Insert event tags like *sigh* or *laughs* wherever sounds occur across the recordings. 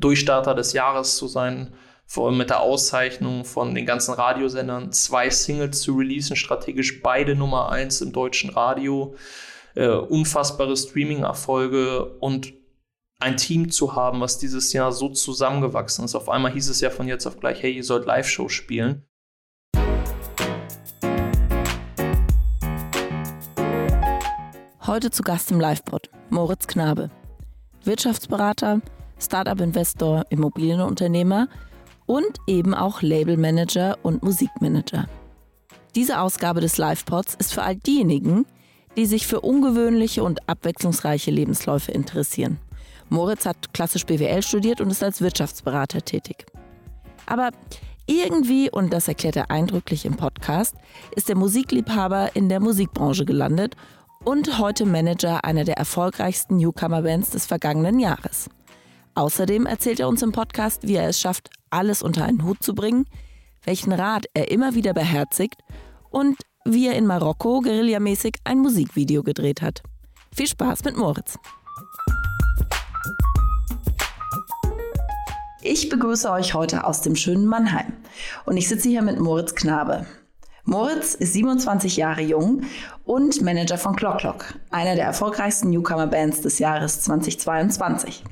Durchstarter des Jahres zu sein, vor allem mit der Auszeichnung von den ganzen Radiosendern, zwei Singles zu releasen, strategisch beide Nummer eins im deutschen Radio, äh, unfassbare Streaming-Erfolge und ein Team zu haben, was dieses Jahr so zusammengewachsen ist. Auf einmal hieß es ja von jetzt auf gleich, hey, ihr sollt Live-Show spielen. Heute zu Gast im Livepod Moritz Knabe. Wirtschaftsberater, Startup-Investor, Immobilienunternehmer und eben auch Labelmanager und Musikmanager. Diese Ausgabe des Livepods ist für all diejenigen, die sich für ungewöhnliche und abwechslungsreiche Lebensläufe interessieren. Moritz hat klassisch BWL studiert und ist als Wirtschaftsberater tätig. Aber irgendwie, und das erklärt er eindrücklich im Podcast, ist der Musikliebhaber in der Musikbranche gelandet und heute Manager einer der erfolgreichsten Newcomer-Bands des vergangenen Jahres. Außerdem erzählt er uns im Podcast, wie er es schafft, alles unter einen Hut zu bringen, welchen Rat er immer wieder beherzigt und wie er in Marokko guerillamäßig ein Musikvideo gedreht hat. Viel Spaß mit Moritz. Ich begrüße euch heute aus dem schönen Mannheim und ich sitze hier mit Moritz Knabe. Moritz ist 27 Jahre jung und Manager von Clock Clock, einer der erfolgreichsten Newcomer-Bands des Jahres 2022.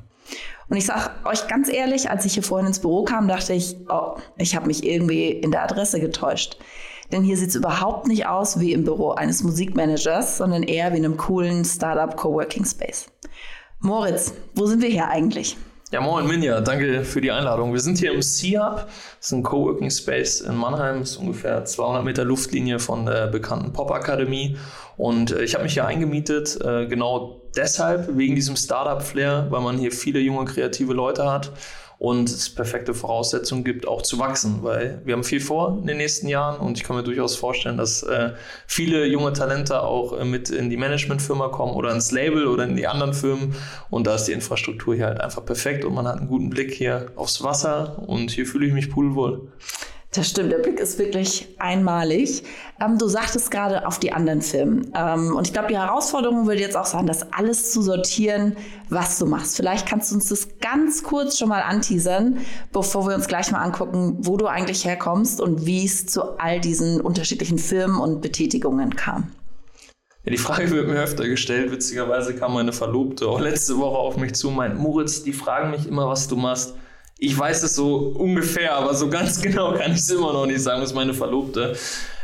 Und ich sage euch ganz ehrlich, als ich hier vorhin ins Büro kam, dachte ich, oh, ich habe mich irgendwie in der Adresse getäuscht. Denn hier sieht es überhaupt nicht aus wie im Büro eines Musikmanagers, sondern eher wie in einem coolen Startup Coworking Space. Moritz, wo sind wir hier eigentlich? Ja, moin Minja, danke für die Einladung. Wir sind hier im C-Hub, das ist ein Coworking Space in Mannheim, das ist ungefähr 200 Meter Luftlinie von der bekannten Pop-Akademie. Und äh, ich habe mich hier eingemietet, äh, genau deshalb, wegen diesem Startup-Flair, weil man hier viele junge, kreative Leute hat und es perfekte Voraussetzungen gibt, auch zu wachsen, weil wir haben viel vor in den nächsten Jahren und ich kann mir durchaus vorstellen, dass äh, viele junge Talente auch äh, mit in die Managementfirma kommen oder ins Label oder in die anderen Firmen und da ist die Infrastruktur hier halt einfach perfekt und man hat einen guten Blick hier aufs Wasser und hier fühle ich mich pudelwohl. Das stimmt, der Blick ist wirklich einmalig. Ähm, du sagtest gerade auf die anderen Firmen. Ähm, und ich glaube, die Herausforderung würde jetzt auch sein, das alles zu sortieren, was du machst. Vielleicht kannst du uns das ganz kurz schon mal anteasern, bevor wir uns gleich mal angucken, wo du eigentlich herkommst und wie es zu all diesen unterschiedlichen Firmen und Betätigungen kam. Ja, die Frage wird mir öfter gestellt. Witzigerweise kam meine Verlobte auch letzte Woche auf mich zu und meint, Moritz, die fragen mich immer, was du machst. Ich weiß es so ungefähr, aber so ganz *laughs* genau kann ich es immer noch nicht sagen, das ist meine Verlobte.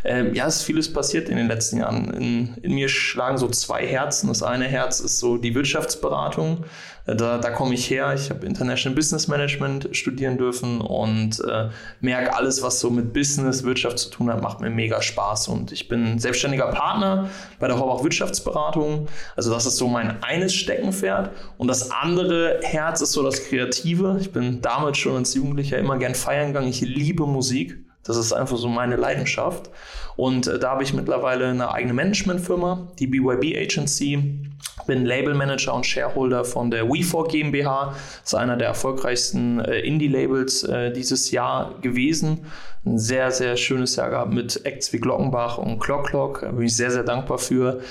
Ähm, ja, es ist vieles passiert in den letzten Jahren. In, in, mir schlagen so zwei Herzen. Das eine Herz ist so die Wirtschaftsberatung. Äh, da, da komme ich her. Ich habe International Business Management studieren dürfen und äh, merke, alles, was so mit Business, Wirtschaft zu tun hat, macht mir mega Spaß. Und ich bin selbstständiger Partner bei der Horbach Wirtschaftsberatung. Also das ist so mein eines Steckenpferd. Und das andere Herz ist so das Kreative. Ich bin damals schon als Jugendlicher immer gern feiern gegangen. Ich liebe Musik. Das ist einfach so meine Leidenschaft. Und äh, da habe ich mittlerweile eine eigene Managementfirma, die BYB Agency. Bin Labelmanager und Shareholder von der We4 GmbH. Das ist einer der erfolgreichsten äh, Indie-Labels äh, dieses Jahr gewesen. Ein sehr, sehr schönes Jahr gehabt mit Acts wie Glockenbach und Clock Clock. Da bin ich sehr, sehr dankbar für.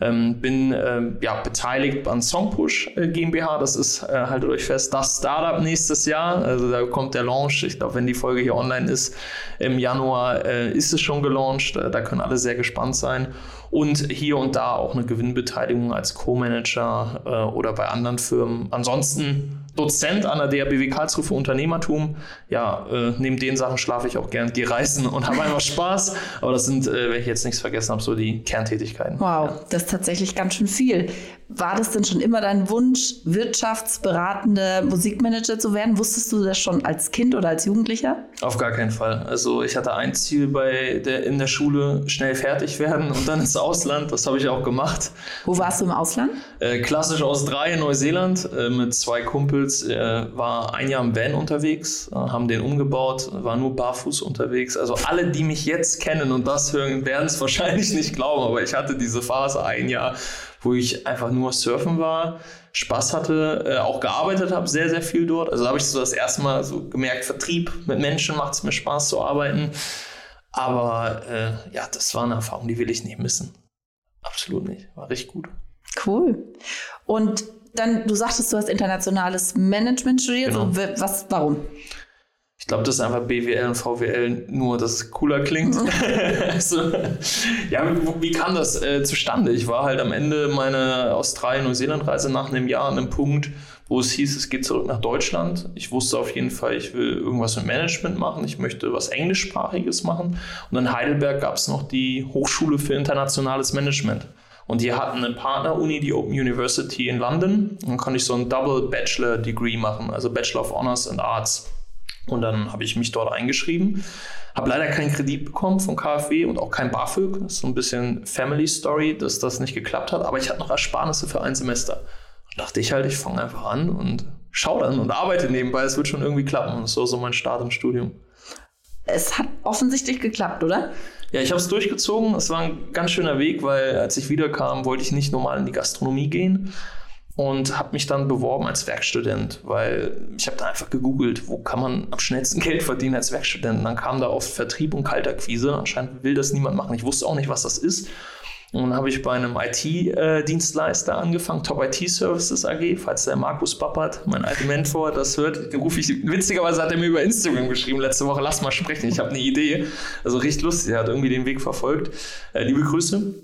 Ähm, bin ähm, ja, beteiligt an Songpush äh, GmbH. Das ist, äh, haltet euch fest, das Startup nächstes Jahr. Also da kommt der Launch. Ich glaube, wenn die Folge hier online ist, im Januar äh, ist es schon gelauncht. Äh, da können alle sehr gespannt sein. Und hier und da auch eine Gewinnbeteiligung als Co-Manager äh, oder bei anderen Firmen. Ansonsten Dozent an der DRBW Karlsruhe für Unternehmertum. Ja, äh, neben den Sachen schlafe ich auch gern, gehe reisen *laughs* und habe einfach Spaß. Aber das sind, äh, wenn ich jetzt nichts vergessen habe, so die Kerntätigkeiten. Wow, ja. das ist tatsächlich ganz schön viel. War das denn schon immer dein Wunsch, wirtschaftsberatende Musikmanager zu werden? Wusstest du das schon als Kind oder als Jugendlicher? Auf gar keinen Fall. Also ich hatte ein Ziel bei der, in der Schule, schnell fertig werden und dann ins Ausland. Das habe ich auch gemacht. Wo warst du im Ausland? Äh, klassisch Australien, Neuseeland äh, mit zwei Kumpels. Äh, war ein Jahr im Van unterwegs, äh, haben den umgebaut, war nur barfuß unterwegs. Also alle, die mich jetzt kennen und das hören, werden es wahrscheinlich nicht glauben, aber ich hatte diese Phase ein Jahr wo ich einfach nur surfen war, Spaß hatte, äh, auch gearbeitet habe, sehr, sehr viel dort. Also habe ich so das erste Mal so gemerkt, Vertrieb mit Menschen macht es mir Spaß zu arbeiten. Aber äh, ja, das war eine Erfahrung, die will ich nicht missen. Absolut nicht. War richtig gut. Cool. Und dann, du sagtest, du hast internationales Management studiert. Genau. Was, warum? Ich glaube, das ist einfach BWL und VWL, nur dass es cooler klingt. *laughs* also, ja, wie, wie kam das äh, zustande? Ich war halt am Ende meiner Australien-Neuseeland-Reise nach einem Jahr an einem Punkt, wo es hieß, es geht zurück nach Deutschland. Ich wusste auf jeden Fall, ich will irgendwas mit Management machen. Ich möchte was Englischsprachiges machen. Und in Heidelberg gab es noch die Hochschule für internationales Management. Und die hatten eine Partner-Uni, die Open University in London. Und dann konnte ich so ein Double Bachelor Degree machen, also Bachelor of Honors and Arts. Und dann habe ich mich dort eingeschrieben. Habe leider keinen Kredit bekommen von KfW und auch kein BAföG. Das ist so ein bisschen Family Story, dass das nicht geklappt hat. Aber ich hatte noch Ersparnisse für ein Semester. Und dachte ich halt, ich fange einfach an und schaue dann und arbeite nebenbei. Es wird schon irgendwie klappen. Und so so mein Start im Studium. Es hat offensichtlich geklappt, oder? Ja, ich habe es durchgezogen. Es war ein ganz schöner Weg, weil als ich wiederkam, wollte ich nicht normal in die Gastronomie gehen und habe mich dann beworben als Werkstudent, weil ich habe da einfach gegoogelt, wo kann man am schnellsten *laughs* Geld verdienen als Werkstudent. Und dann kam da oft Vertrieb und Kaltakquise. Anscheinend will das niemand machen. Ich wusste auch nicht, was das ist. Und dann habe ich bei einem IT-Dienstleister angefangen, Top IT Services AG, falls der Markus Bappert, mein alter Mentor, das hört, den rufe ich, witzigerweise hat er mir über Instagram geschrieben letzte Woche, lass mal sprechen, ich habe eine Idee. Also richtig lustig, er hat irgendwie den Weg verfolgt. Äh, liebe Grüße.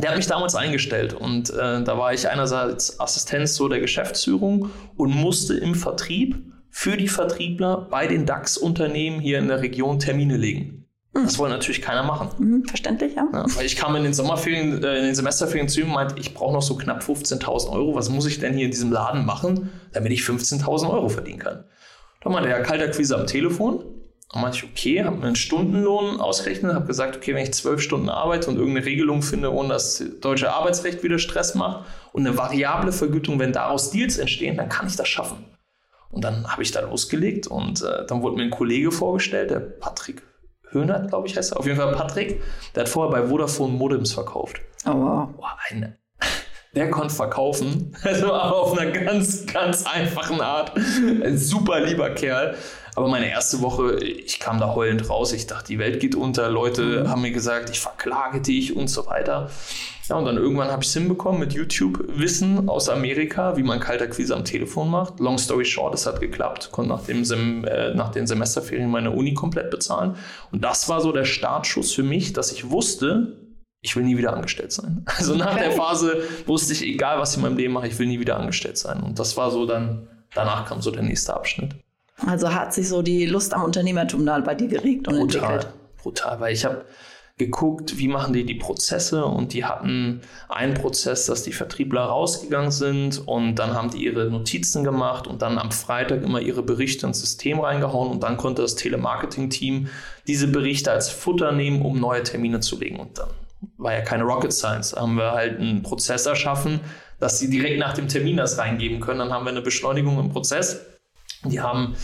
Der hat mich damals eingestellt und äh, da war ich einerseits Assistenz so der Geschäftsführung und musste im Vertrieb für die Vertriebler bei den DAX-Unternehmen hier in der Region Termine legen. Das wollte natürlich keiner machen. Mhm, verständlich, ja. Ja, weil ich kam in den Sommerferien, äh, in den Semesterferien zu ihm und meinte, ich brauche noch so knapp 15.000 Euro. Was muss ich denn hier in diesem Laden machen, damit ich 15.000 Euro verdienen kann? Da meinte er, Kaltakquise am Telefon. Da meinte ich, okay, habe mir einen Stundenlohn ausgerechnet, habe gesagt, okay, wenn ich zwölf Stunden arbeite und irgendeine Regelung finde, ohne dass das deutsche Arbeitsrecht wieder Stress macht und eine variable Vergütung, wenn daraus Deals entstehen, dann kann ich das schaffen. Und dann habe ich da losgelegt und äh, dann wurde mir ein Kollege vorgestellt, der Patrick Höhnert, glaube ich, heißt er. Auf jeden Fall Patrick. Der hat vorher bei Vodafone Modems verkauft. Oh, wow. Boah, eine. Der konnte verkaufen. *laughs* Also aber auf einer ganz, ganz einfachen Art. Ein super lieber Kerl. Aber meine erste Woche, ich kam da heulend raus. Ich dachte, die Welt geht unter. Leute haben mir gesagt, ich verklage dich und so weiter. Ja, und dann irgendwann habe ich es hinbekommen mit YouTube-Wissen aus Amerika, wie man Kaltakquise am Telefon macht. Long story short, es hat geklappt. Konnte nach, dem Sem äh, nach den Semesterferien meine Uni komplett bezahlen. Und das war so der Startschuss für mich, dass ich wusste, ich will nie wieder angestellt sein. *laughs* Also nach Okay. der Phase wusste ich, egal was ich in meinem Leben mache, ich will nie wieder angestellt sein. Und das war so dann, danach kam so der nächste Abschnitt. Also hat sich so die Lust am Unternehmertum da bei dir geregt und Brutal, entwickelt. brutal, weil ich habe geguckt, wie machen die die Prozesse und die hatten einen Prozess, dass die Vertriebler rausgegangen sind und dann haben die ihre Notizen gemacht und dann am Freitag immer ihre Berichte ins System reingehauen und dann konnte das Telemarketing-Team diese Berichte als Futter nehmen, um neue Termine zu legen und dann war ja keine Rocket Science, da haben wir halt einen Prozess erschaffen, dass sie direkt nach dem Termin das reingeben können, dann haben wir eine Beschleunigung im Prozess. Die haben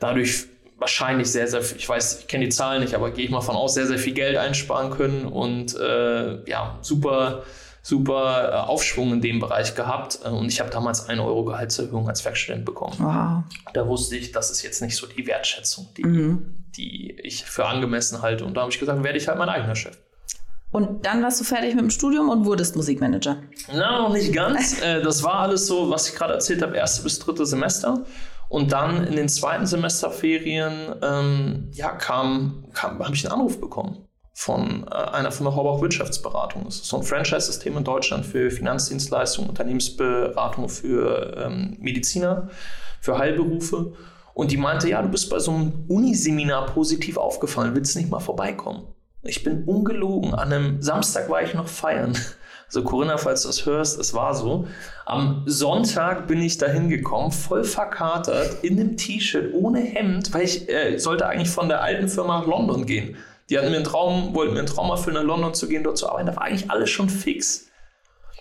dadurch wahrscheinlich sehr, sehr viel, ich weiß, ich kenne die Zahlen nicht, aber gehe ich mal von aus, sehr, sehr viel Geld einsparen können und äh, ja, super, super äh, Aufschwung in dem Bereich gehabt. Äh, Und ich habe damals eine Euro Gehaltserhöhung als Werkstudent bekommen. Wow. Da wusste ich, das ist jetzt nicht so die Wertschätzung, die, Mhm. die ich für angemessen halte. Und da habe ich gesagt, werde ich halt mein eigener Chef. Und dann warst du fertig mit dem Studium und wurdest Musikmanager. Na, noch nicht ganz. Äh, das war alles so, was ich gerade erzählt habe, erste bis dritte Semester. Und dann in den zweiten Semesterferien, ähm, ja, kam, kam habe ich einen Anruf bekommen von äh, einer Firma Horbach Wirtschaftsberatung. Das ist so ein Franchise-System in Deutschland für Finanzdienstleistungen, Unternehmensberatung für ähm, Mediziner, für Heilberufe. Und die meinte, ja, du bist bei so einem Uniseminar positiv aufgefallen, willst nicht mal vorbeikommen? Ich bin ungelogen. An einem Samstag war ich noch feiern. Also Corinna, falls du das hörst, es war so. Am Sonntag bin ich da hingekommen, voll verkatert, in einem T-Shirt, ohne Hemd, weil ich äh, sollte eigentlich von der alten Firma nach London gehen. Die hatten mir einen Traum, wollten mir einen Traum erfüllen, nach London zu gehen, dort zu arbeiten. Da war eigentlich alles schon fix.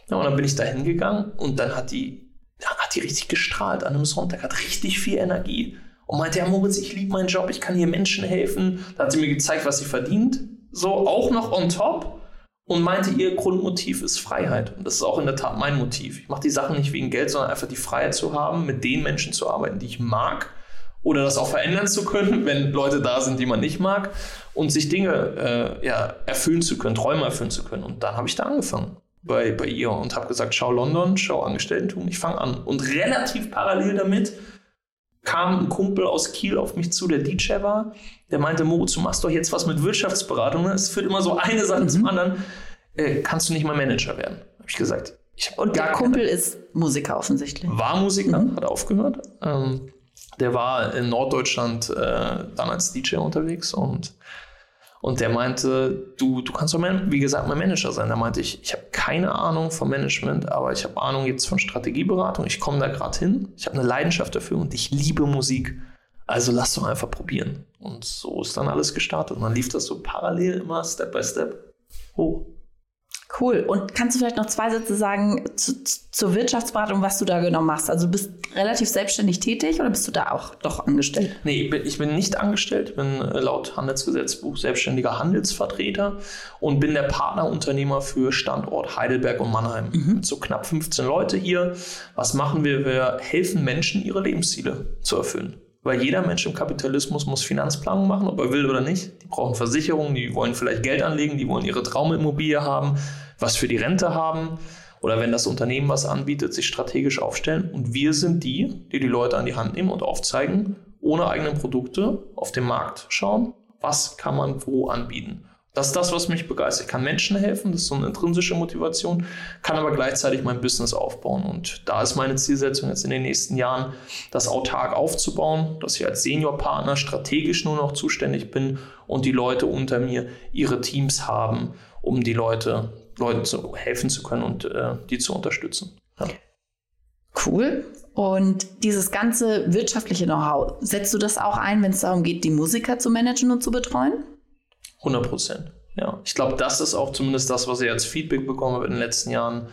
Ja, und dann bin ich da hingegangen und dann hat die, ja, hat die richtig gestrahlt an einem Sonntag, hat richtig viel Energie. Und meinte, ja Moritz, ich liebe meinen Job, ich kann hier Menschen helfen. Da hat sie mir gezeigt, was sie verdient. So, auch noch on top. Und meinte, ihr Grundmotiv ist Freiheit. Und das ist auch in der Tat mein Motiv. Ich mache die Sachen nicht wegen Geld, sondern einfach die Freiheit zu haben, mit den Menschen zu arbeiten, die ich mag. Oder das auch verändern zu können, *laughs* wenn Leute da sind, die man nicht mag. Und sich Dinge äh, ja, erfüllen zu können, Träume erfüllen zu können. Und dann habe ich da angefangen. bei, bei ihr und habe gesagt, schau London, schau Angestelltentum, ich fange an. Und relativ parallel damit kam ein Kumpel aus Kiel auf mich zu, der DJ war, der meinte, Moritz, du machst doch jetzt was mit Wirtschaftsberatung, ne? es führt immer so eine Sache mhm. zum anderen, äh, kannst du nicht mal Manager werden? Habe ich gesagt. Ich und der Kumpel keine. ist Musiker offensichtlich. War Musiker, mhm. hat aufgehört. Ähm, der war in Norddeutschland äh, dann als DJ unterwegs und und der meinte, du, du kannst doch, mein, wie gesagt, mein Manager sein. Da meinte ich, ich habe keine Ahnung vom Management, aber ich habe Ahnung jetzt von Strategieberatung. Ich komme da gerade hin. Ich habe eine Leidenschaft dafür und ich liebe Musik. Also lass doch einfach probieren. Und so ist dann alles gestartet. Und dann lief das so parallel immer Step by Step hoch. Cool. Und kannst du vielleicht noch zwei Sätze sagen zu, zur Wirtschaftsberatung, was du da genau machst? Also bist relativ selbstständig tätig oder bist du da auch doch angestellt? Nee, ich bin, ich bin nicht angestellt, bin äh, laut Handelsgesetzbuch selbstständiger Handelsvertreter und bin der Partnerunternehmer für Standort Heidelberg und Mannheim. Mhm. So knapp 15 Leute hier. Was machen wir? Wir helfen Menschen, ihre Lebensziele zu erfüllen. Weil jeder Mensch im Kapitalismus muss Finanzplanung machen, ob er will oder nicht. Die brauchen Versicherungen, die wollen vielleicht Geld anlegen, die wollen ihre Traumimmobilie haben, was für die Rente haben oder wenn das Unternehmen was anbietet, sich strategisch aufstellen. Und wir sind die, die die Leute an die Hand nehmen und aufzeigen, ohne eigene Produkte auf dem Markt schauen, was kann man wo anbieten. Das ist das, was mich begeistert. Ich kann Menschen helfen, das ist so eine intrinsische Motivation, kann aber gleichzeitig mein Business aufbauen. Und da ist meine Zielsetzung jetzt in den nächsten Jahren, das autark aufzubauen, dass ich als Seniorpartner strategisch nur noch zuständig bin und die Leute unter mir ihre Teams haben, um die Leute, Leuten zu helfen zu können und äh, die zu unterstützen. Ja. Cool. Und dieses ganze wirtschaftliche Know-how, setzt du das auch ein, wenn es darum geht, die Musiker zu managen und zu betreuen? 100 Prozent. Ja, ich glaube, das ist auch zumindest das, was ich als Feedback bekommen habe in den letzten Jahren,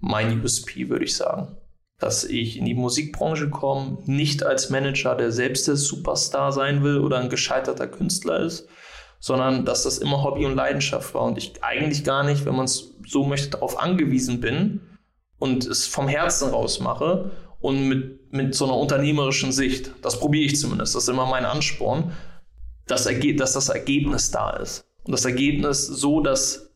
mein USP, würde ich sagen. Dass ich in die Musikbranche komme, nicht als Manager, der selbst der Superstar sein will oder ein gescheiterter Künstler ist, sondern dass das immer Hobby und Leidenschaft war und ich eigentlich gar nicht, wenn man es so möchte, darauf angewiesen bin und es vom Herzen raus mache und mit, mit so einer unternehmerischen Sicht. Das probiere ich zumindest, das ist immer mein Ansporn, das dass das Ergebnis da ist. Und das Ergebnis so, dass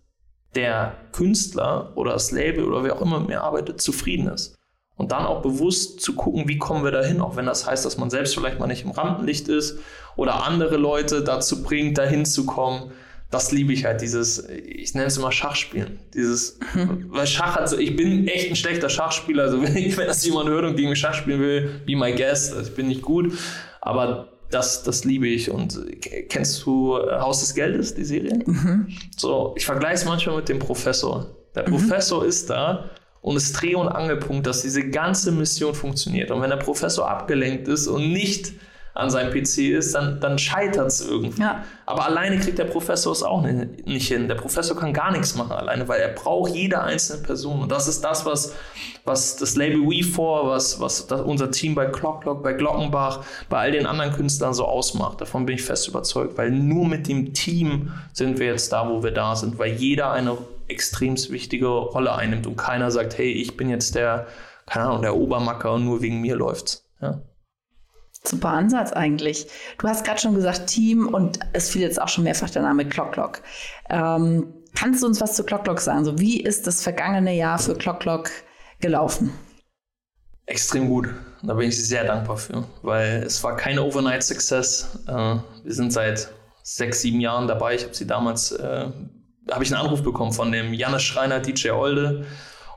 der Künstler oder das Label oder wer auch immer mit mir arbeitet, zufrieden ist. Und dann auch bewusst zu gucken, wie kommen wir dahin, auch wenn das heißt, dass man selbst vielleicht mal nicht im Rampenlicht ist oder andere Leute dazu bringt, dahin zu kommen. Das liebe ich halt, dieses, ich nenne es immer Schachspielen. Dieses, *laughs* weil Schach hat so, ich bin echt ein schlechter Schachspieler, also wenn, ich, wenn das jemand hört und gegen mich Schach spielen will, be my guest, also ich bin nicht gut. Aber das, das liebe ich. Und kennst du äh, Haus des Geldes, die Serie? Mhm. So, ich vergleiche es manchmal mit dem Professor. Der mhm. Professor ist da und ist Dreh- und Angelpunkt, dass diese ganze Mission funktioniert. Und wenn der Professor abgelenkt ist und nicht an seinem PC ist, dann, dann scheitert es irgendwie. Ja. Aber alleine kriegt der Professor es auch nicht hin. Der Professor kann gar nichts machen alleine, weil er braucht jede einzelne Person. Und das ist das, was, was das Label We4, was, was das, unser Team bei Clocklock, bei Glockenbach, bei all den anderen Künstlern so ausmacht. Davon bin ich fest überzeugt, weil nur mit dem Team sind wir jetzt da, wo wir da sind, weil jeder eine extrem wichtige Rolle einnimmt und keiner sagt, hey, ich bin jetzt der, keine Ahnung, der Obermacker und nur wegen mir läuft's. Ja. Super Ansatz eigentlich. Du hast gerade schon gesagt Team und es fiel jetzt auch schon mehrfach der Name Clocklock. Ähm, kannst du uns was zu Clocklock sagen? So, wie ist das vergangene Jahr für Clocklock gelaufen? Extrem gut. Da bin ich sehr dankbar für, weil es war kein Overnight Success. Äh, wir sind seit sechs, sieben Jahren dabei. Ich habe sie damals, äh, habe ich einen Anruf bekommen von dem Jannis Schreiner, DJ Olde.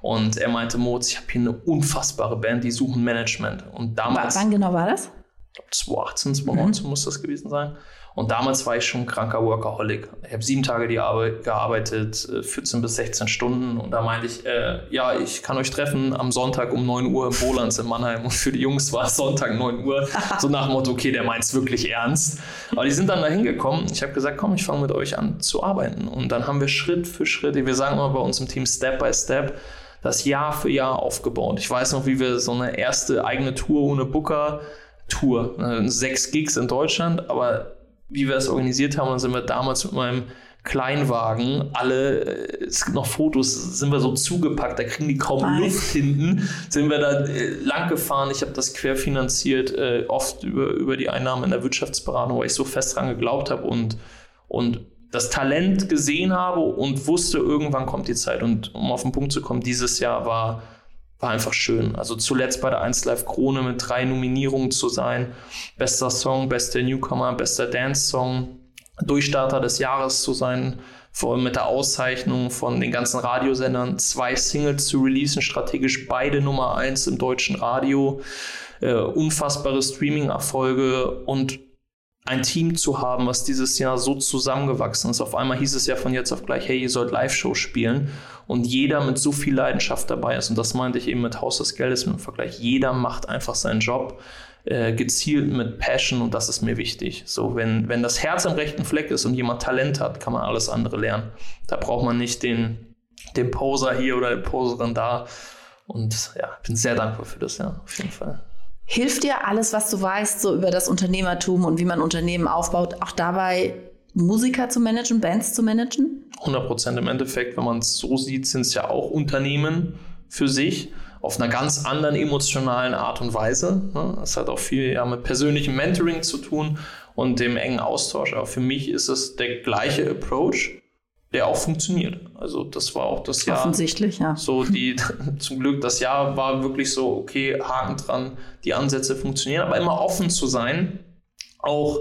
Und er meinte, Moritz, ich habe hier eine unfassbare Band, die suchen Management. Und damals. W wann genau war das? 2018, 2019 mhm. muss das gewesen sein. Und damals war ich schon kranker Workaholic. Ich habe sieben Tage die Arbeit gearbeitet, 14 äh, bis 16 Stunden. Und da meinte ich, äh, ja, ich kann euch treffen am Sonntag um 9 Uhr im Bolands in Mannheim. Und für die Jungs war es Sonntag 9 Uhr. *laughs* so nach dem Motto, okay, der meint es wirklich ernst. Aber die sind dann da hingekommen. Ich habe gesagt, komm, ich fange mit euch an zu arbeiten. Und dann haben wir Schritt für Schritt, wir sagen immer bei uns im Team Step by Step, das Jahr für Jahr aufgebaut. Ich weiß noch, wie wir so eine erste eigene Tour ohne Booker Tour. Äh, sechs Gigs in Deutschland, aber wie wir es organisiert haben, dann sind wir damals mit meinem Kleinwagen, alle, äh, es gibt noch Fotos, sind wir so zugepackt, da kriegen die kaum Nein. Luft hinten, sind wir da äh, lang gefahren. Ich habe das querfinanziert, äh, oft über, über die Einnahmen in der Wirtschaftsberatung, weil ich so fest dran geglaubt habe und, und das Talent gesehen habe und wusste, irgendwann kommt die Zeit. Und um auf den Punkt zu kommen, dieses Jahr war, war einfach schön. Also zuletzt bei der 1 Live Krone mit drei Nominierungen zu sein. Bester Song, bester Newcomer, bester Dance-Song, Durchstarter des Jahres zu sein, vor allem mit der Auszeichnung von den ganzen Radiosendern, zwei Singles zu releasen, strategisch beide Nummer 1 im deutschen Radio, äh, unfassbare Streaming-Erfolge und ein Team zu haben, was dieses Jahr so zusammengewachsen ist. Auf einmal hieß es ja von jetzt auf gleich, hey, ihr sollt Live-Show spielen und jeder mit so viel Leidenschaft dabei ist. Und das meinte ich eben mit Haus des Geldes im Vergleich. Jeder macht einfach seinen Job äh, gezielt mit Passion und das ist mir wichtig. So, wenn, wenn das Herz am rechten Fleck ist und jemand Talent hat, kann man alles andere lernen. Da braucht man nicht den, den Poser hier oder den Poserin da. Und ja, bin sehr dankbar für das, ja, auf jeden Fall. Hilft dir alles, was du weißt, so über das Unternehmertum und wie man Unternehmen aufbaut, auch dabei, Musiker zu managen, Bands zu managen? 100 Prozent im Endeffekt, wenn man es so sieht, sind es ja auch Unternehmen für sich auf einer ganz anderen emotionalen Art und Weise. Das hat auch viel ja, mit persönlichem Mentoring zu tun und dem engen Austausch. Aber für mich ist es der gleiche Approach, der auch funktioniert. Also das war auch das Jahr. Offensichtlich, ja. So die, *laughs* zum Glück, das Jahr war wirklich so, okay, Haken dran, die Ansätze funktionieren, aber immer offen zu sein, auch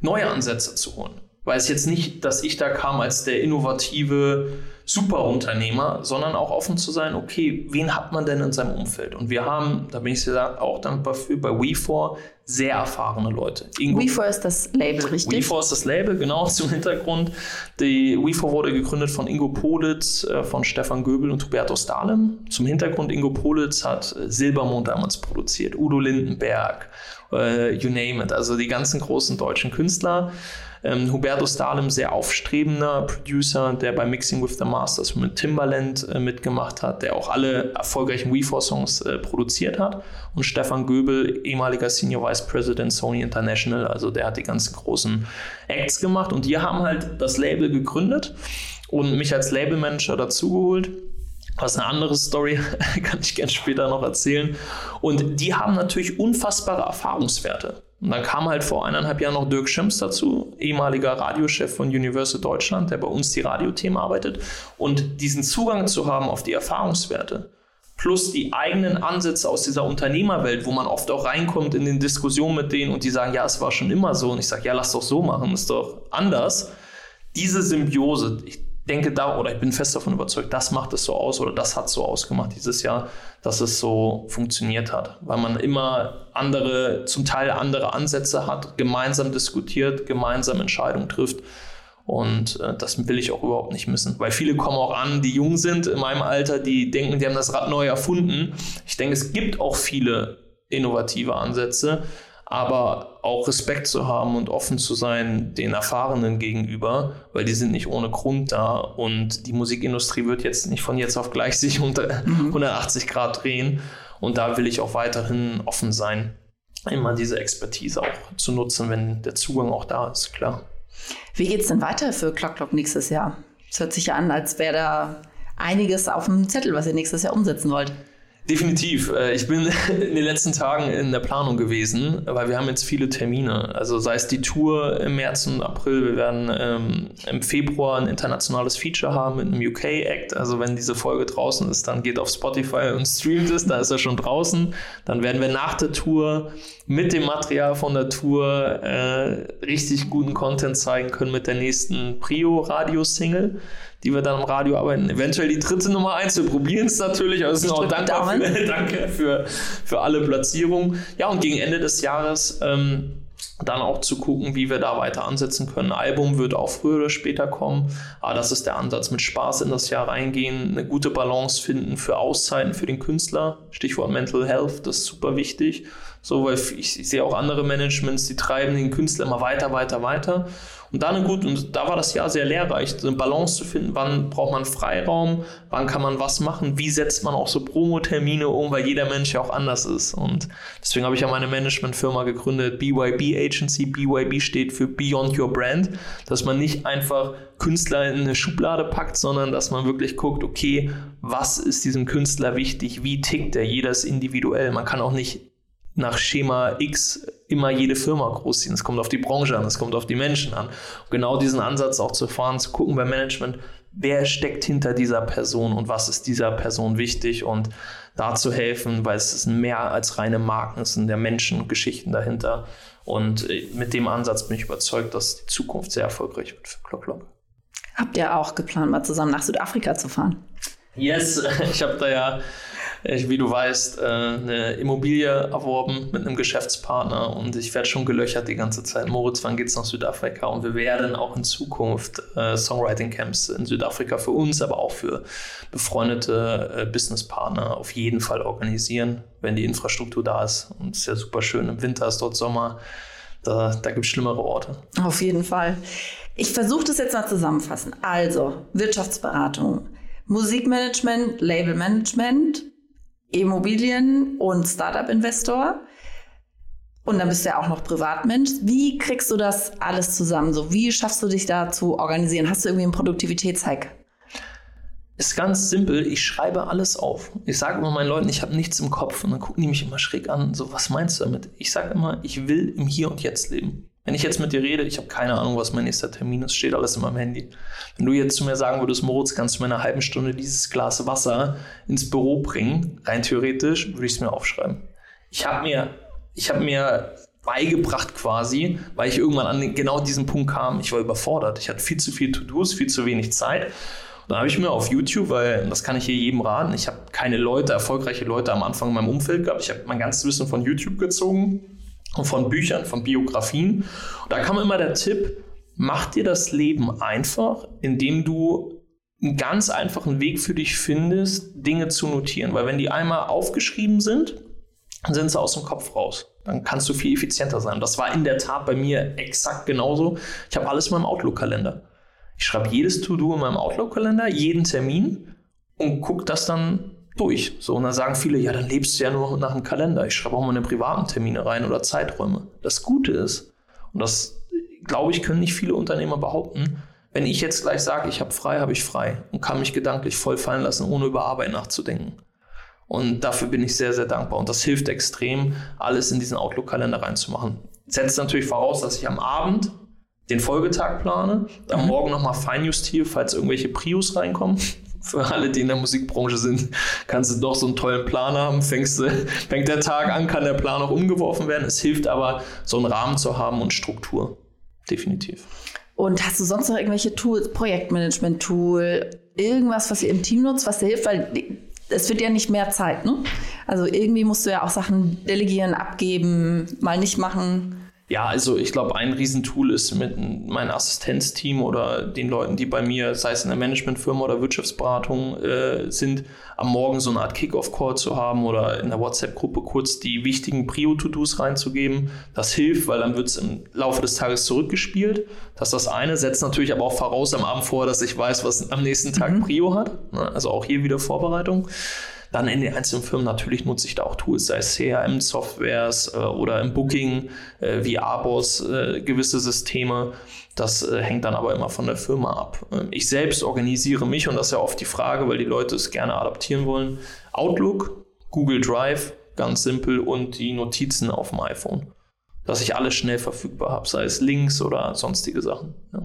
neue Ansätze zu holen. Weil es jetzt nicht, dass ich da kam als der innovative Superunternehmer, sondern auch offen zu sein, okay, wen hat man denn in seinem Umfeld? Und wir haben, da bin ich sehr auch dankbar für, bei We4 sehr erfahrene Leute. We4 ist das Label, richtig? We4 ist das Label, genau *laughs* zum Hintergrund. Die We4 wurde gegründet von Ingo Politz, äh, von Stefan Göbel und Hubertus Dahlem. Zum Hintergrund, Ingo Politz hat äh, Silbermond damals produziert, Udo Lindenberg, uh, you name it, also die ganzen großen deutschen Künstler. Ähm, Hubertus Dahlem, sehr aufstrebender Producer, der bei Mixing with the Masters mit Timbaland äh, mitgemacht hat, der auch alle erfolgreichen WeFor-Songs äh, produziert hat. Und Stefan Göbel, ehemaliger Senior Vice President Sony International, also der hat die ganzen großen Acts gemacht. Und die haben halt das Label gegründet und mich als Labelmanager dazugeholt. Was eine andere Story, *laughs* kann ich gerne später noch erzählen. Und die haben natürlich unfassbare Erfahrungswerte. Und dann kam halt vor eineinhalb Jahren noch Dirk Schims dazu, ehemaliger Radiochef von Universal Deutschland, der bei uns die Radiothemen arbeitet. Und diesen Zugang zu haben auf die Erfahrungswerte, plus die eigenen Ansätze aus dieser Unternehmerwelt, wo man oft auch reinkommt in den Diskussionen mit denen und die sagen, ja, es war schon immer so. Und ich sage, ja, lass doch so machen, ist doch anders. Diese Symbiose, ich denke da, oder ich bin fest davon überzeugt, das macht es so aus oder das hat so ausgemacht dieses Jahr, dass es so funktioniert hat. Weil man immer andere, zum Teil andere Ansätze hat, gemeinsam diskutiert, gemeinsam Entscheidungen trifft. Und äh, das will ich auch überhaupt nicht missen. Weil viele kommen auch an, die jung sind in meinem Alter, die denken, die haben das Rad neu erfunden. Ich denke, es gibt auch viele innovative Ansätze aber auch Respekt zu haben und offen zu sein den Erfahrenen gegenüber, weil die sind nicht ohne Grund da und die Musikindustrie wird jetzt nicht von jetzt auf gleich sich *laughs* unter mhm. 180 Grad drehen und da will ich auch weiterhin offen sein, immer diese Expertise auch zu nutzen, wenn der Zugang auch da ist, klar. Wie geht es denn weiter für Clock Clock nächstes Jahr? Es hört sich an, als wäre da einiges auf dem Zettel, was ihr nächstes Jahr umsetzen wollt. Definitiv. Äh, ich bin *laughs* in den letzten Tagen in der Planung gewesen, weil wir haben jetzt viele Termine. Also sei es die Tour im März und April. Wir werden ähm, im Februar ein internationales Feature haben mit einem UK-Act. Also wenn diese Folge draußen ist, dann geht auf Spotify und streamt es. Da ist er schon draußen. Dann werden wir nach der Tour mit dem Material von der Tour äh, richtig guten Content zeigen können mit der nächsten Prio-Radio-Single die wir dann am Radio arbeiten. Eventuell die dritte Nummer eins. Wir probieren es natürlich, aber es ist auch dankbar für, *laughs* danke für, für alle Platzierungen. Ja, und gegen Ende des Jahres ähm, dann auch zu gucken, wie wir da weiter ansetzen können. Ein Album wird auch früher oder später kommen, aber das ist der Ansatz, mit Spaß in das Jahr reingehen, eine gute Balance finden für Auszeiten für den Künstler, Stichwort Mental Health, das ist super wichtig. So, weil ich, ich sehe auch andere Managements, die treiben den Künstler immer weiter, weiter, weiter. Und da eine gute, und da war das Jahr sehr lehrreich, eine Balance zu finden, wann braucht man Freiraum, wann kann man was machen, wie setzt man auch so Promo-Termine um, weil jeder Mensch ja auch anders ist. Und deswegen habe ich ja meine Managementfirma gegründet, BYB Agency. BYB steht für Beyond Your Brand, dass man nicht einfach Künstler in eine Schublade packt, sondern dass man wirklich guckt, okay, was ist diesem Künstler wichtig, wie tickt er, jeder ist individuell. Man kann auch nicht nach Schema X immer jede Firma großziehen. Es kommt auf die Branche an, es kommt auf die Menschen an. Und genau diesen Ansatz auch zu fahren, zu gucken beim Management, wer steckt hinter dieser Person und was ist dieser Person wichtig und da zu helfen, weil es ist mehr als reine Marken, es sind der Menschen und Geschichten dahinter. Und äh, mit dem Ansatz bin ich überzeugt, dass die Zukunft sehr erfolgreich wird für Clock. Habt ihr auch geplant, mal zusammen nach Südafrika zu fahren? Yes, *laughs* ich habe da ja wie du weißt, äh, eine Immobilie erworben mit einem Geschäftspartner und ich werde schon gelöchert die ganze Zeit. Moritz, wann geht's nach Südafrika? Und wir werden auch in Zukunft äh, Songwriting-Camps in Südafrika für uns, aber auch für befreundete äh, Businesspartner auf jeden Fall organisieren, wenn die Infrastruktur da ist. Und es ist ja super schön. Im Winter ist dort Sommer. Da, da gibt es schlimmere Orte. Auf jeden Fall. Ich versuche das jetzt mal zusammenfassen. Also, Wirtschaftsberatung, Musikmanagement, Labelmanagement, Immobilien und Startup-Investor. Und dann bist du ja auch noch Privatmensch. Wie kriegst du das alles zusammen? So, wie schaffst du dich da zu organisieren? Hast du irgendwie einen Produktivitätshack? Ist ganz simpel, ich schreibe alles auf. Ich sage immer meinen Leuten, ich habe nichts im Kopf und dann gucken die mich immer schräg an, so was meinst du damit? Ich sage immer, ich will im Hier und Jetzt leben. Wenn ich jetzt mit dir rede, ich habe keine Ahnung, was mein nächster Termin ist, steht alles in meinem Handy. Wenn du jetzt zu mir sagen würdest, Moritz, kannst du mir eine halbe Stunde dieses Glas Wasser ins Büro bringen, rein theoretisch, würde ich es mir aufschreiben. Ich habe mir, ich habe mir beigebracht quasi, weil ich irgendwann an genau diesen Punkt kam, ich war überfordert. Ich hatte viel zu viel To-Dos, viel zu wenig Zeit. Und dann habe ich mir auf YouTube, weil das kann ich hier jedem raten, ich habe keine Leute, erfolgreiche Leute am Anfang in meinem Umfeld gehabt. Ich habe mein ganzes Wissen von YouTube gezogen und von Büchern, von Biografien. Und da kam immer der Tipp, mach dir das Leben einfach, indem du einen ganz einfachen Weg für dich findest, Dinge zu notieren. Weil wenn die einmal aufgeschrieben sind, sind sie aus dem Kopf raus. Dann kannst du viel effizienter sein. Das war in der Tat bei mir exakt genauso. Ich habe alles in meinem Outlook-Kalender. Ich schreibe jedes To-Do in meinem Outlook-Kalender, jeden Termin und gucke das dann durch. So, und dann sagen viele, ja, dann lebst du ja nur nach dem Kalender. Ich schreibe auch meine privaten Termine rein oder Zeiträume. Das Gute ist, und das glaube ich, können nicht viele Unternehmer behaupten, wenn ich jetzt gleich sage, ich habe frei, habe ich frei und kann mich gedanklich voll fallen lassen, ohne über Arbeit nachzudenken. Und dafür bin ich sehr, sehr dankbar. Und das hilft extrem, alles in diesen Outlook-Kalender reinzumachen. Setzt natürlich voraus, dass ich am Abend den Folgetag plane, am mhm. Morgen nochmal feinjustiere, falls irgendwelche Prius reinkommen für alle, die in der Musikbranche sind, kannst du doch so einen tollen Plan haben. Fängst fängt der Tag an, kann der Plan auch umgeworfen werden. Es hilft aber, so einen Rahmen zu haben und Struktur. Definitiv. Und hast du sonst noch irgendwelche Tools, Projektmanagement-Tool, irgendwas, was ihr im Team nutzt, was dir hilft? Weil es wird ja nicht mehr Zeit, ne? Also irgendwie musst du ja auch Sachen delegieren, abgeben, mal nicht machen. Ja, also ich glaube, ein Riesentool ist mit meinem Assistenzteam oder den Leuten, die bei mir, sei es in der Managementfirma oder Wirtschaftsberatung äh, sind, am Morgen so eine Art Kick-Off-Call zu haben oder in der WhatsApp-Gruppe kurz die wichtigen Prio-To-Dos reinzugeben. Das hilft, weil dann wird es im Laufe des Tages zurückgespielt. Das ist das eine, setzt natürlich aber auch voraus am Abend vor, dass ich weiß, was am nächsten Tag mhm. Prio hat. Ne, also auch hier wieder Vorbereitung. Dann in den einzelnen Firmen natürlich nutze ich da auch Tools, sei es CRM-Softwares äh, oder im Booking äh, wie Abos äh, gewisse Systeme. Das äh, hängt dann aber immer von der Firma ab. Ähm, ich selbst organisiere mich und das ist ja oft die Frage, weil die Leute es gerne adaptieren wollen. Outlook, Google Drive, ganz simpel und die Notizen auf dem iPhone. Dass ich alles schnell verfügbar habe, sei es Links oder sonstige Sachen. Ja.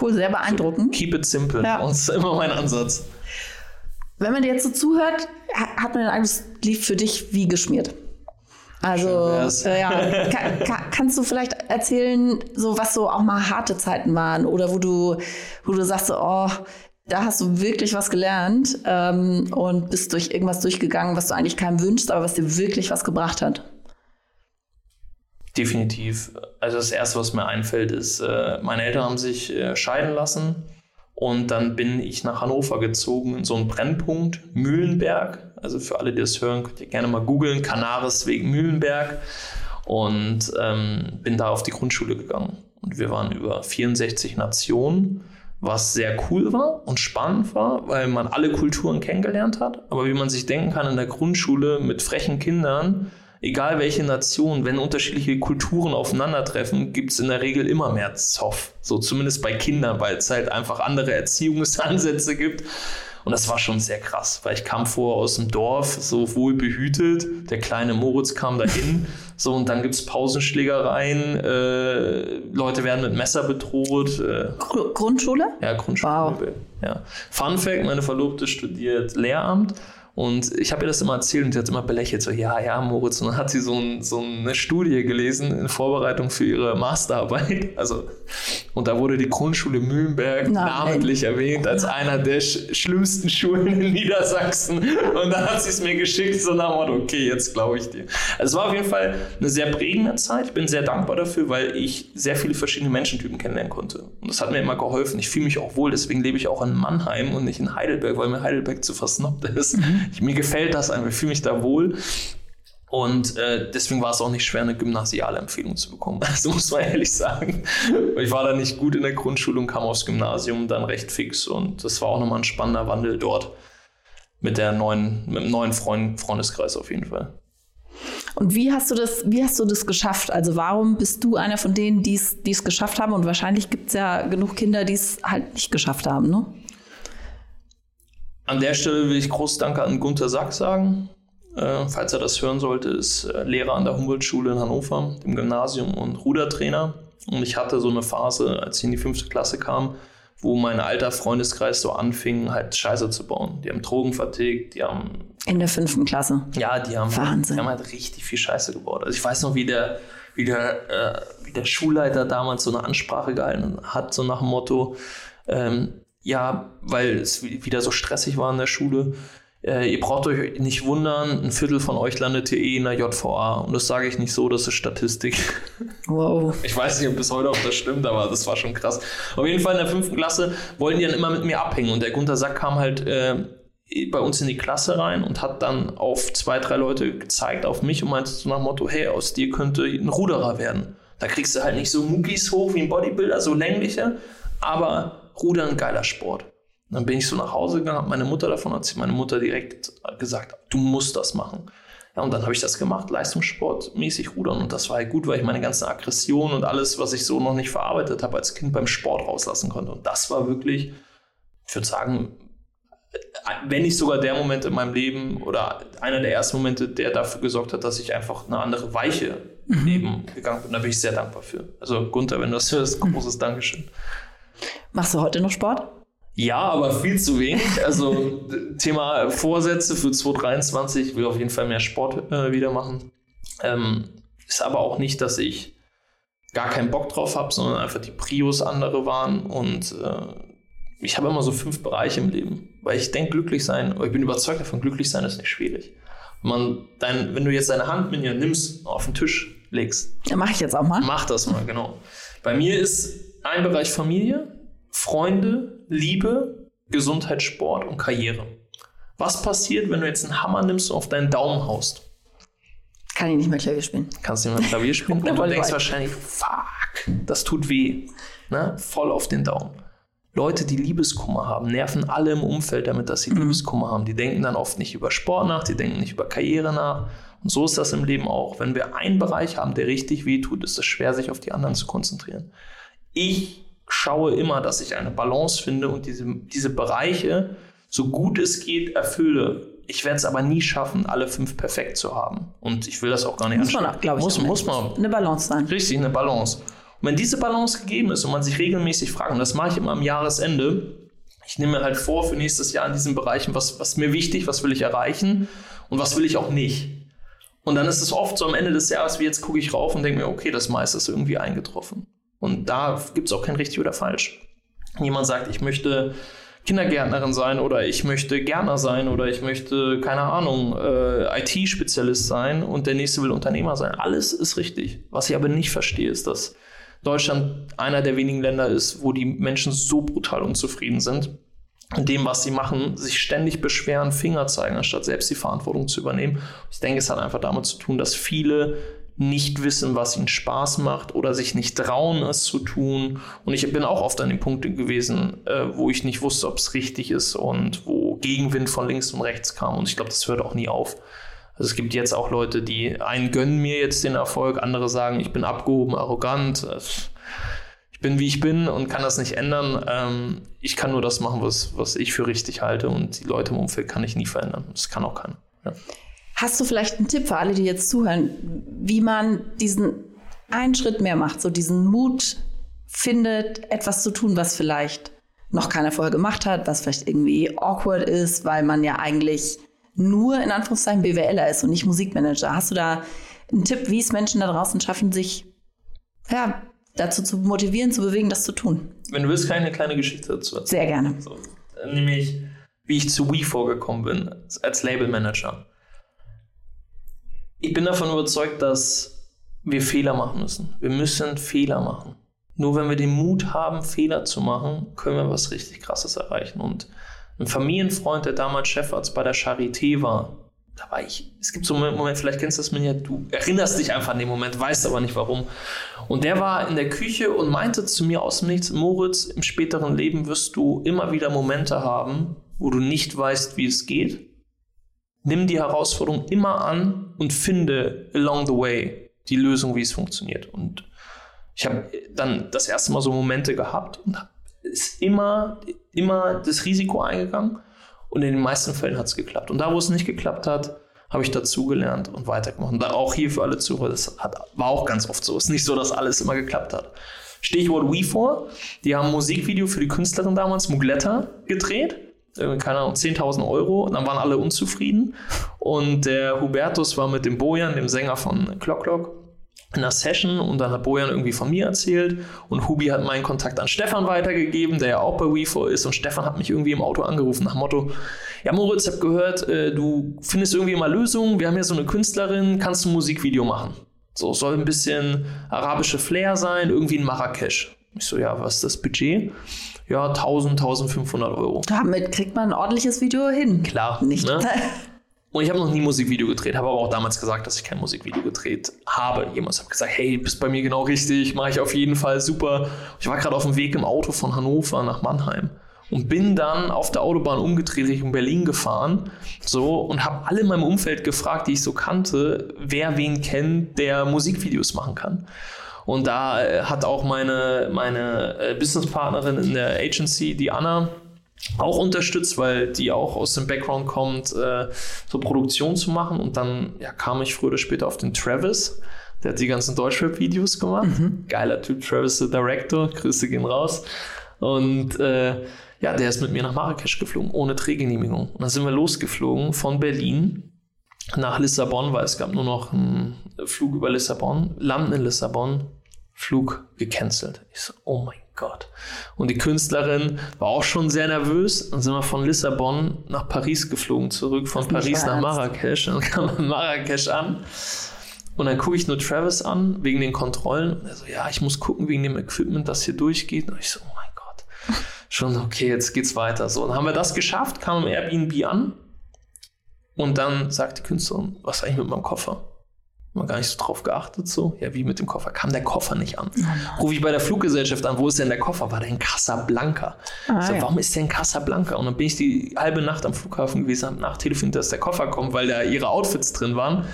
Cool, sehr beeindruckend. So, keep it simple. Ja. *laughs* Das ist immer mein Ansatz. Wenn man dir jetzt so zuhört, hat man den Eindruck, es lief für dich wie geschmiert. Also, äh, ja, kann, kann, kannst du vielleicht erzählen, so was so auch mal harte Zeiten waren oder wo du, wo du sagst, so, oh, da hast du wirklich was gelernt ähm, und bist durch irgendwas durchgegangen, was du eigentlich keinem wünschst, aber was dir wirklich was gebracht hat? Definitiv. Also das Erste, was mir einfällt, ist, äh, meine Eltern haben sich äh, scheiden lassen und dann bin ich nach Hannover gezogen in so einen Brennpunkt, Mühlenberg. Also für alle, die das hören, könnt ihr gerne mal googeln, Canaris wegen Mühlenberg. Und ähm, bin da auf die Grundschule gegangen. Und wir waren über 64 Nationen, was sehr cool war und spannend war, weil man alle Kulturen kennengelernt hat. Aber wie man sich denken kann, in der Grundschule mit frechen Kindern, egal welche Nation, wenn unterschiedliche Kulturen aufeinandertreffen, gibt es in der Regel immer mehr Zoff. So zumindest bei Kindern, weil es halt einfach andere Erziehungsansätze gibt. Und das war schon sehr krass, weil ich kam vorher aus dem Dorf, so wohl behütet. Der kleine Moritz kam dahin. *laughs* so, und dann gibt es Pausenschlägereien. Äh, Leute werden mit Messer bedroht. Äh, Grundschule? Ja, Grundschule. Wow. Ja. Fun Fact: Meine Verlobte studiert Lehramt und ich habe ihr das immer erzählt und sie hat immer belächelt, so, ja, ja, Moritz. Und dann hat sie so, ein, so eine Studie gelesen in Vorbereitung für ihre Masterarbeit. *laughs* Also, und da wurde die Grundschule Mühlenberg Nein. namentlich erwähnt als einer der sch schlimmsten Schulen in Niedersachsen. Und dann hat sie es mir geschickt, so nach dem okay, jetzt glaube ich dir. Also, es war auf jeden Fall eine sehr prägende Zeit. Ich bin sehr dankbar dafür, weil ich sehr viele verschiedene Menschentypen kennenlernen konnte. Und das hat mir immer geholfen. Ich fühle mich auch wohl, deswegen lebe ich auch in Mannheim und nicht in Heidelberg, weil mir Heidelberg zu versnobbt ist. Mhm. Ich, mir gefällt das einfach, ich fühle mich da wohl. Und äh, deswegen war es auch nicht schwer, eine gymnasiale Empfehlung zu bekommen. *laughs* Also muss man ehrlich sagen. Ich war da nicht gut in der Grundschule und kam aufs Gymnasium dann recht fix. Und das war auch nochmal ein spannender Wandel dort mit der neuen, mit dem neuen Freund, Freundeskreis auf jeden Fall. Und wie hast du das, wie hast du das geschafft? Also warum bist du einer von denen, die es geschafft haben? Und wahrscheinlich gibt es ja genug Kinder, die es halt nicht geschafft haben, ne? An der Stelle will ich groß Danke an Gunther Sack sagen. Äh, falls er das hören sollte, ist äh, Lehrer an der Humboldt-Schule in Hannover, im Gymnasium und Rudertrainer. Und ich hatte so eine Phase, als ich in die fünfte Klasse kam, wo mein alter Freundeskreis so anfing, halt Scheiße zu bauen. Die haben Drogen vertickt, die haben. In der fünften Klasse. Ja, die haben, Wahnsinn. Die haben halt richtig viel Scheiße gebaut. Also ich weiß noch, wie der, wie der, äh, wie der Schulleiter damals so eine Ansprache gehalten hat, so nach dem Motto, ähm, ja, weil es wieder so stressig war in der Schule. Äh, ihr braucht euch nicht wundern, ein Viertel von euch landet hier eh in der JVA. Und das sage ich nicht so, das ist Statistik. Wow. *laughs* Ich weiß nicht, ob bis heute auch das stimmt, aber das war schon krass. Auf jeden Fall in der fünften Klasse wollten die dann immer mit mir abhängen. Und der Gunter Sack kam halt äh, bei uns in die Klasse rein und hat dann auf zwei, drei Leute gezeigt, auf mich und meinte so nach dem Motto, hey, aus dir könnte ein Ruderer werden. Da kriegst du halt nicht so Muckis hoch wie ein Bodybuilder, so längliche, aber Rudern, geiler Sport. Und dann bin ich so nach Hause gegangen, habe meine Mutter davon erzählt, meine Mutter direkt gesagt, du musst das machen. Ja, und dann habe ich das gemacht, Leistungssportmäßig rudern. Und das war halt gut, weil ich meine ganzen Aggressionen und alles, was ich so noch nicht verarbeitet habe, als Kind beim Sport rauslassen konnte. Und das war wirklich, ich würde sagen, wenn nicht sogar der Moment in meinem Leben oder einer der ersten Momente, der dafür gesorgt hat, dass ich einfach eine andere Weiche im mhm. Leben gegangen bin. Da bin ich sehr dankbar für. Also Gunther, wenn du das hörst, großes Dankeschön. Machst du heute noch Sport? Ja, aber viel zu wenig. Also Thema Vorsätze für 2023, ich will auf jeden Fall mehr Sport äh, wieder machen. Ähm, ist aber auch nicht, dass ich gar keinen Bock drauf habe, sondern einfach die Prios andere waren. Und äh, ich habe immer so fünf Bereiche im Leben. Weil ich denke, glücklich sein, ich bin überzeugt davon, glücklich sein ist nicht schwierig. Wenn, man dein, wenn du jetzt deine Hand mit dir nimmst, auf den Tisch legst. Ja, mache ich jetzt auch mal. Mach das mal, genau. Bei mir ist ein Bereich Familie, Freunde, Liebe, Gesundheit, Sport und Karriere. Was passiert, wenn du jetzt einen Hammer nimmst und auf deinen Daumen haust? Kann ich nicht mehr Klavier spielen. Kannst du nicht mehr Klavier spielen? *laughs* und du denkst wahrscheinlich, fuck, das tut weh. Ne? Voll auf den Daumen. Leute, die Liebeskummer haben, nerven alle im Umfeld damit, dass sie mhm. Liebeskummer haben. Die denken dann oft nicht über Sport nach, die denken nicht über Karriere nach. Und so ist das im Leben auch. Wenn wir einen Bereich haben, der richtig weh tut, ist es schwer, sich auf die anderen zu konzentrieren. Ich schaue immer, dass ich eine Balance finde und diese, diese Bereiche so gut es geht erfülle. Ich werde es aber nie schaffen, alle fünf perfekt zu haben. Und ich will das auch gar nicht Muss man auch, glaube ich. Muss, muss man. Eine Balance sein. Richtig, eine Balance. Und wenn diese Balance gegeben ist und man sich regelmäßig fragt, und das mache ich immer am Jahresende, ich nehme mir halt vor für nächstes Jahr in diesen Bereichen, was, was mir wichtig, was will ich erreichen und was will ich auch nicht. Und dann ist es oft so am Ende des Jahres, wie jetzt gucke ich rauf und denke mir, okay, das meiste ist irgendwie eingetroffen. Und da gibt es auch kein richtig oder falsch. Jemand sagt, ich möchte Kindergärtnerin sein oder ich möchte Gärtner sein oder ich möchte, keine Ahnung, äh, IT-Spezialist sein und der nächste will Unternehmer sein. Alles ist richtig. Was ich aber nicht verstehe, ist, dass Deutschland einer der wenigen Länder ist, wo die Menschen so brutal unzufrieden sind in dem, was sie machen, sich ständig beschweren, Finger zeigen, anstatt selbst die Verantwortung zu übernehmen. Ich denke, es hat einfach damit zu tun, dass viele nicht wissen, was ihnen Spaß macht oder sich nicht trauen, es zu tun. Und ich bin auch oft an den Punkten gewesen, äh, wo ich nicht wusste, ob es richtig ist und wo Gegenwind von links und rechts kam. Und ich glaube, das hört auch nie auf. Also es gibt jetzt auch Leute, die einen gönnen mir jetzt den Erfolg, andere sagen, ich bin abgehoben, arrogant bin, wie ich bin und kann das nicht ändern. Ähm, ich kann nur das machen, was, was ich für richtig halte und die Leute im Umfeld kann ich nie verändern. Das kann auch keiner. Ja. Hast du vielleicht einen Tipp für alle, die jetzt zuhören, wie man diesen einen Schritt mehr macht, so diesen Mut findet, etwas zu tun, was vielleicht noch keiner vorher gemacht hat, was vielleicht irgendwie awkward ist, weil man ja eigentlich nur in Anführungszeichen BWLer ist und nicht Musikmanager. Hast du da einen Tipp, wie es Menschen da draußen schaffen, sich ja, dazu zu motivieren, zu bewegen, das zu tun? Wenn du willst, kann ich eine kleine Geschichte dazu erzählen. Sehr gerne. So, nämlich, wie ich zu Wii vorgekommen bin, als Labelmanager. Ich bin davon überzeugt, dass wir Fehler machen müssen. Wir müssen Fehler machen. Nur wenn wir den Mut haben, Fehler zu machen, können wir was richtig Krasses erreichen. Und ein Familienfreund, der damals Chefarzt bei der Charité war, da war ich, es gibt so einen Moment, vielleicht kennst du das mir ja, du erinnerst dich einfach an den Moment, weißt aber nicht warum. Und der war in der Küche und meinte zu mir aus dem Nichts, Moritz, im späteren Leben wirst du immer wieder Momente haben, wo du nicht weißt, wie es geht. Nimm die Herausforderung immer an und finde along the way die Lösung, wie es funktioniert. Und ich habe dann das erste Mal so Momente gehabt und ist immer, immer das Risiko eingegangen und in den meisten Fällen hat es geklappt. Und da, wo es nicht geklappt hat, habe ich dazugelernt und weitergemacht. Und auch hier für alle Zuhörer, das hat, war auch ganz oft so. Es ist nicht so, dass alles immer geklappt hat. Stichwort WeFor, die haben ein Musikvideo für die Künstlerin damals, Mugletta, gedreht. Keine Ahnung, 10.000 Euro. Und dann waren alle unzufrieden. Und der Hubertus war mit dem Bojan, dem Sänger von Clock Clock, in einer Session und dann hat Bojan irgendwie von mir erzählt und Hubi hat meinen Kontakt an Stefan weitergegeben, der ja auch bei WeFo ist und Stefan hat mich irgendwie im Auto angerufen nach Motto, ja Moritz, ich habe gehört, äh, du findest irgendwie immer Lösungen, wir haben ja so eine Künstlerin, kannst du ein Musikvideo machen? So, soll ein bisschen arabische Flair sein, irgendwie in Marrakesch. Ich so, ja, was ist das Budget? Ja, 1000, 1500 Euro. Damit kriegt man ein ordentliches Video hin. Klar. Nicht. Ne? *laughs* Und ich habe noch nie Musikvideo gedreht, habe aber auch damals gesagt, dass ich kein Musikvideo gedreht habe. Jemand hat gesagt, hey, bist bei mir genau richtig, mache ich auf jeden Fall super. Ich war gerade auf dem Weg im Auto von Hannover nach Mannheim und bin dann auf der Autobahn umgedreht Richtung Berlin gefahren so und habe alle in meinem Umfeld gefragt, die ich so kannte, wer wen kennt, der Musikvideos machen kann. Und da äh, hat auch meine, meine äh, Businesspartnerin in der Agency, die Anna, auch unterstützt, weil die auch aus dem Background kommt, äh, so Produktion zu machen. Und dann ja, kam ich früher oder später auf den Travis. Der hat die ganzen Deutschrap-Videos gemacht. Mhm. Geiler Typ, Travis, der Director. Grüße gehen raus. Und äh, ja, der ist mit mir nach Marrakesch geflogen, ohne Drehgenehmigung. Und dann sind wir losgeflogen von Berlin nach Lissabon, weil es gab nur noch einen Flug über Lissabon, landen in Lissabon, Flug gecancelt. Ich so, oh mein Gott. Und die Künstlerin war auch schon sehr nervös. Dann sind wir von Lissabon nach Paris geflogen, zurück von Paris nach Marrakesch. Dann kam man Marrakesch an. Und dann gucke ich nur Travis an, wegen den Kontrollen. Und er so, ja, ich muss gucken wegen dem Equipment, das hier durchgeht. Und ich so, oh mein Gott. Schon, okay, jetzt geht's weiter. So, dann haben wir das geschafft, kam im Airbnb an. Und dann sagt die Künstlerin, was eigentlich mit meinem Koffer? Mal gar nicht so drauf geachtet, so. Ja, wie mit dem Koffer. Kam der Koffer nicht an. Oh Rufe ich bei der Fluggesellschaft an, wo ist denn der Koffer? War der in Casablanca? Ah, so, ja. warum ist der in Casablanca? Und dann bin ich die halbe Nacht am Flughafen gewesen, habe nachtelefoniert, dass der Koffer kommt, weil da ihre Outfits drin waren.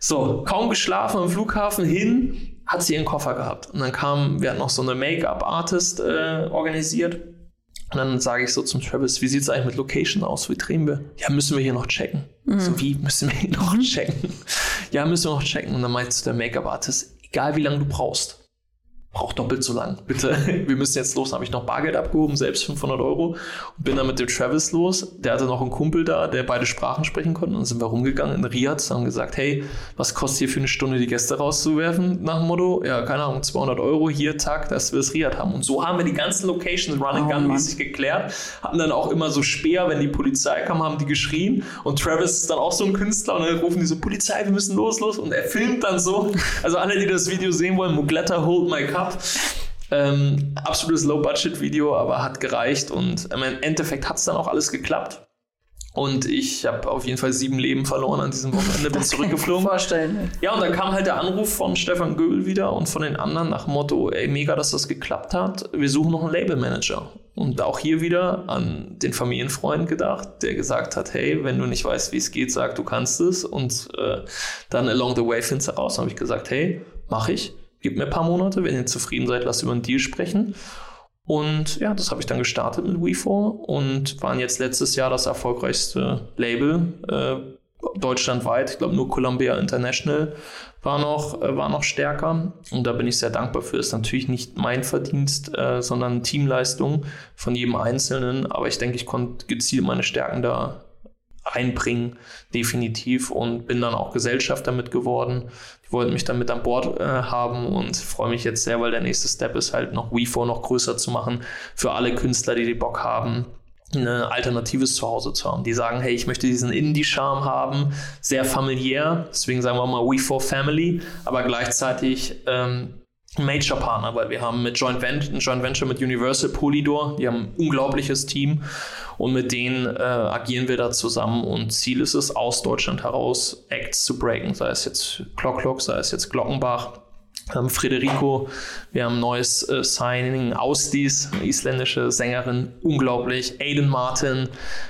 So, kaum geschlafen am Flughafen hin, hat sie ihren Koffer gehabt. Und dann kam, wir hatten noch so eine Make-up-Artist äh, organisiert. Und dann sage ich so zum Travis, wie sieht es eigentlich mit Location aus? Wie drehen wir? Ja, müssen wir hier noch checken. Mhm. So, wie müssen wir hier noch *laughs* checken? ja, müssen wir noch checken. Und dann meinte der Make-up-Artist, egal wie lange du brauchst, braucht doppelt so lang. Bitte, *laughs* wir müssen jetzt los. Habe ich noch Bargeld abgehoben, selbst 500 Euro. Und bin dann mit dem Travis los. Der hatte noch einen Kumpel da, der beide Sprachen sprechen konnte. Und dann sind wir rumgegangen in Riyadh und haben gesagt, hey, was kostet hier für eine Stunde die Gäste rauszuwerfen? Nach dem Motto, ja, keine Ahnung, 200 Euro hier, Tag, dass wir das Riyadh haben. Und so haben wir die ganzen Locations Run and oh, Gun mäßig geklärt. Hatten dann auch immer so Speer, wenn die Polizei kam, haben die geschrien. Und Travis ist dann auch so ein Künstler. Und dann rufen die so, Polizei, wir müssen los, los. Und er filmt dann so. Also alle, die das Video sehen wollen, Mugletta, hold my cup gehabt. Ähm, absolutes Low-Budget-Video, aber hat gereicht und im Endeffekt hat es dann auch alles geklappt. Und ich habe auf jeden Fall sieben Leben verloren an diesem Wochenende, bin zurückgeflogen. Vorstellen. Ja, und dann kam halt der Anruf von Stefan Göbel wieder und von den anderen nach Motto, ey, mega, dass das geklappt hat. Wir suchen noch einen Labelmanager. Und auch hier wieder an den Familienfreund gedacht, der gesagt hat, hey, wenn du nicht weißt, wie es geht, sag, du kannst es. Und äh, dann along the way findest du raus. habe ich gesagt, hey, mach ich gebt mir ein paar Monate, wenn ihr zufrieden seid, lasst über einen Deal sprechen. Und ja, das habe ich dann gestartet mit WeFor und waren jetzt letztes Jahr das erfolgreichste Label äh, deutschlandweit. Ich glaube, nur Columbia International war noch, äh, war noch stärker. Und da bin ich sehr dankbar für. Ist natürlich nicht mein Verdienst, äh, sondern Teamleistung von jedem Einzelnen. Aber ich denke, ich konnte gezielt meine Stärken da einbringen, definitiv. Und bin dann auch Gesellschafter mit geworden. Die wollten mich dann mit an Bord äh, haben und freue mich jetzt sehr, weil der nächste Step ist halt noch WeFo noch größer zu machen für alle Künstler, die die Bock haben ein alternatives Zuhause zu haben. Die sagen, hey, ich möchte diesen Indie-Charme haben, sehr familiär, deswegen sagen wir mal We for Family, aber gleichzeitig ähm, Major-Partner, weil wir haben mit Joint Venture, ein Joint Venture mit Universal Polydor, die haben ein unglaubliches Team und mit denen äh, agieren wir da zusammen und Ziel ist es, aus Deutschland heraus Acts zu breaken, sei es jetzt Clock Clock, sei es jetzt Glockenbach, ähm, Frederico, wir haben ein neues äh, Signing, Ausdies, eine isländische Sängerin, unglaublich. Aiden Martin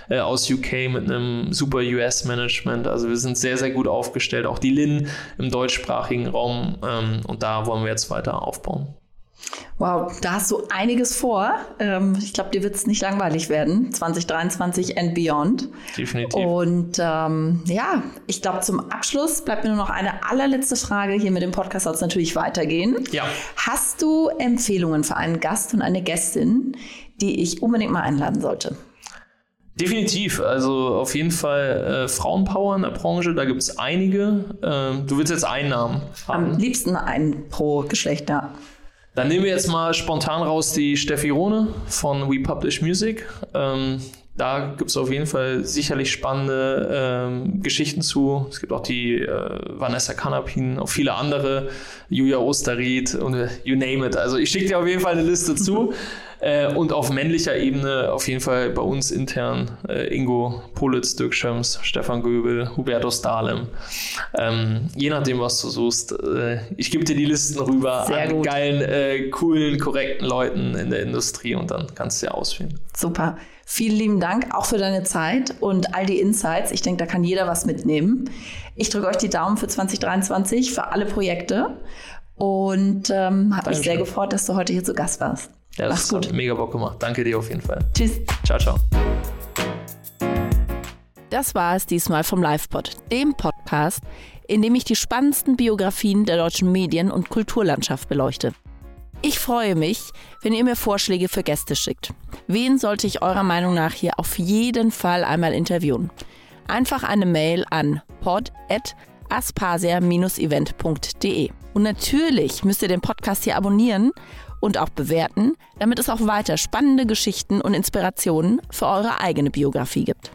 äh, aus UK mit einem super US-Management. Also wir sind sehr, sehr gut aufgestellt. Auch die Lin im deutschsprachigen Raum. Ähm, und da wollen wir jetzt weiter aufbauen. Wow, da hast du einiges vor. Ähm, ich glaube, dir wird es nicht langweilig werden. 2023 and beyond. Definitiv. Und ähm, ja, ich glaube, zum Abschluss bleibt mir nur noch eine allerletzte Frage. Hier mit dem Podcast soll es natürlich weitergehen. Ja. Hast du Empfehlungen für einen Gast und eine Gästin, die ich unbedingt mal einladen sollte? Definitiv. Also auf jeden Fall äh, Frauenpower in der Branche, da gibt es einige. Ähm, du willst jetzt einen Namen haben. Am liebsten einen pro Geschlecht, ja. Dann nehmen wir jetzt mal spontan raus die Steffi Rohne von We Publish Music. Ähm, da gibt es auf jeden Fall sicherlich spannende ähm, Geschichten zu. Es gibt auch die äh, Vanessa Kanapin, auch viele andere, Julia Osterried und äh, you name it. Also ich schicke dir auf jeden Fall eine Liste zu. *laughs* Äh, und auf männlicher Ebene auf jeden Fall bei uns intern äh, Ingo Politz, Dirk Schöms, Stefan Göbel, Hubertus Dahlem. Ähm, je nachdem, was du suchst. Äh, ich gebe dir die Listen rüber Sehr an gut. geilen, äh, coolen, korrekten Leuten in der Industrie und dann kannst du ja auswählen. Super. Vielen lieben Dank auch für deine Zeit und all die Insights. Ich denke, da kann jeder was mitnehmen. Ich drücke euch die Daumen für 2023, für alle Projekte und ähm, habe mich sehr gefreut, dass du heute hier zu Gast warst. Ja, das Mach's hat mega Bock gemacht. Danke dir auf jeden Fall. Tschüss. Ciao, ciao. Das war es diesmal vom LivePod, dem Podcast, in dem ich die spannendsten Biografien der deutschen Medien- und Kulturlandschaft beleuchte. Ich freue mich, wenn ihr mir Vorschläge für Gäste schickt. Wen sollte ich eurer Meinung nach hier auf jeden Fall einmal interviewen? Einfach eine Mail an pod.aspasia-event.de. Und natürlich müsst ihr den Podcast hier abonnieren und auch bewerten, damit es auch weiter spannende Geschichten und Inspirationen für eure eigene Biografie gibt.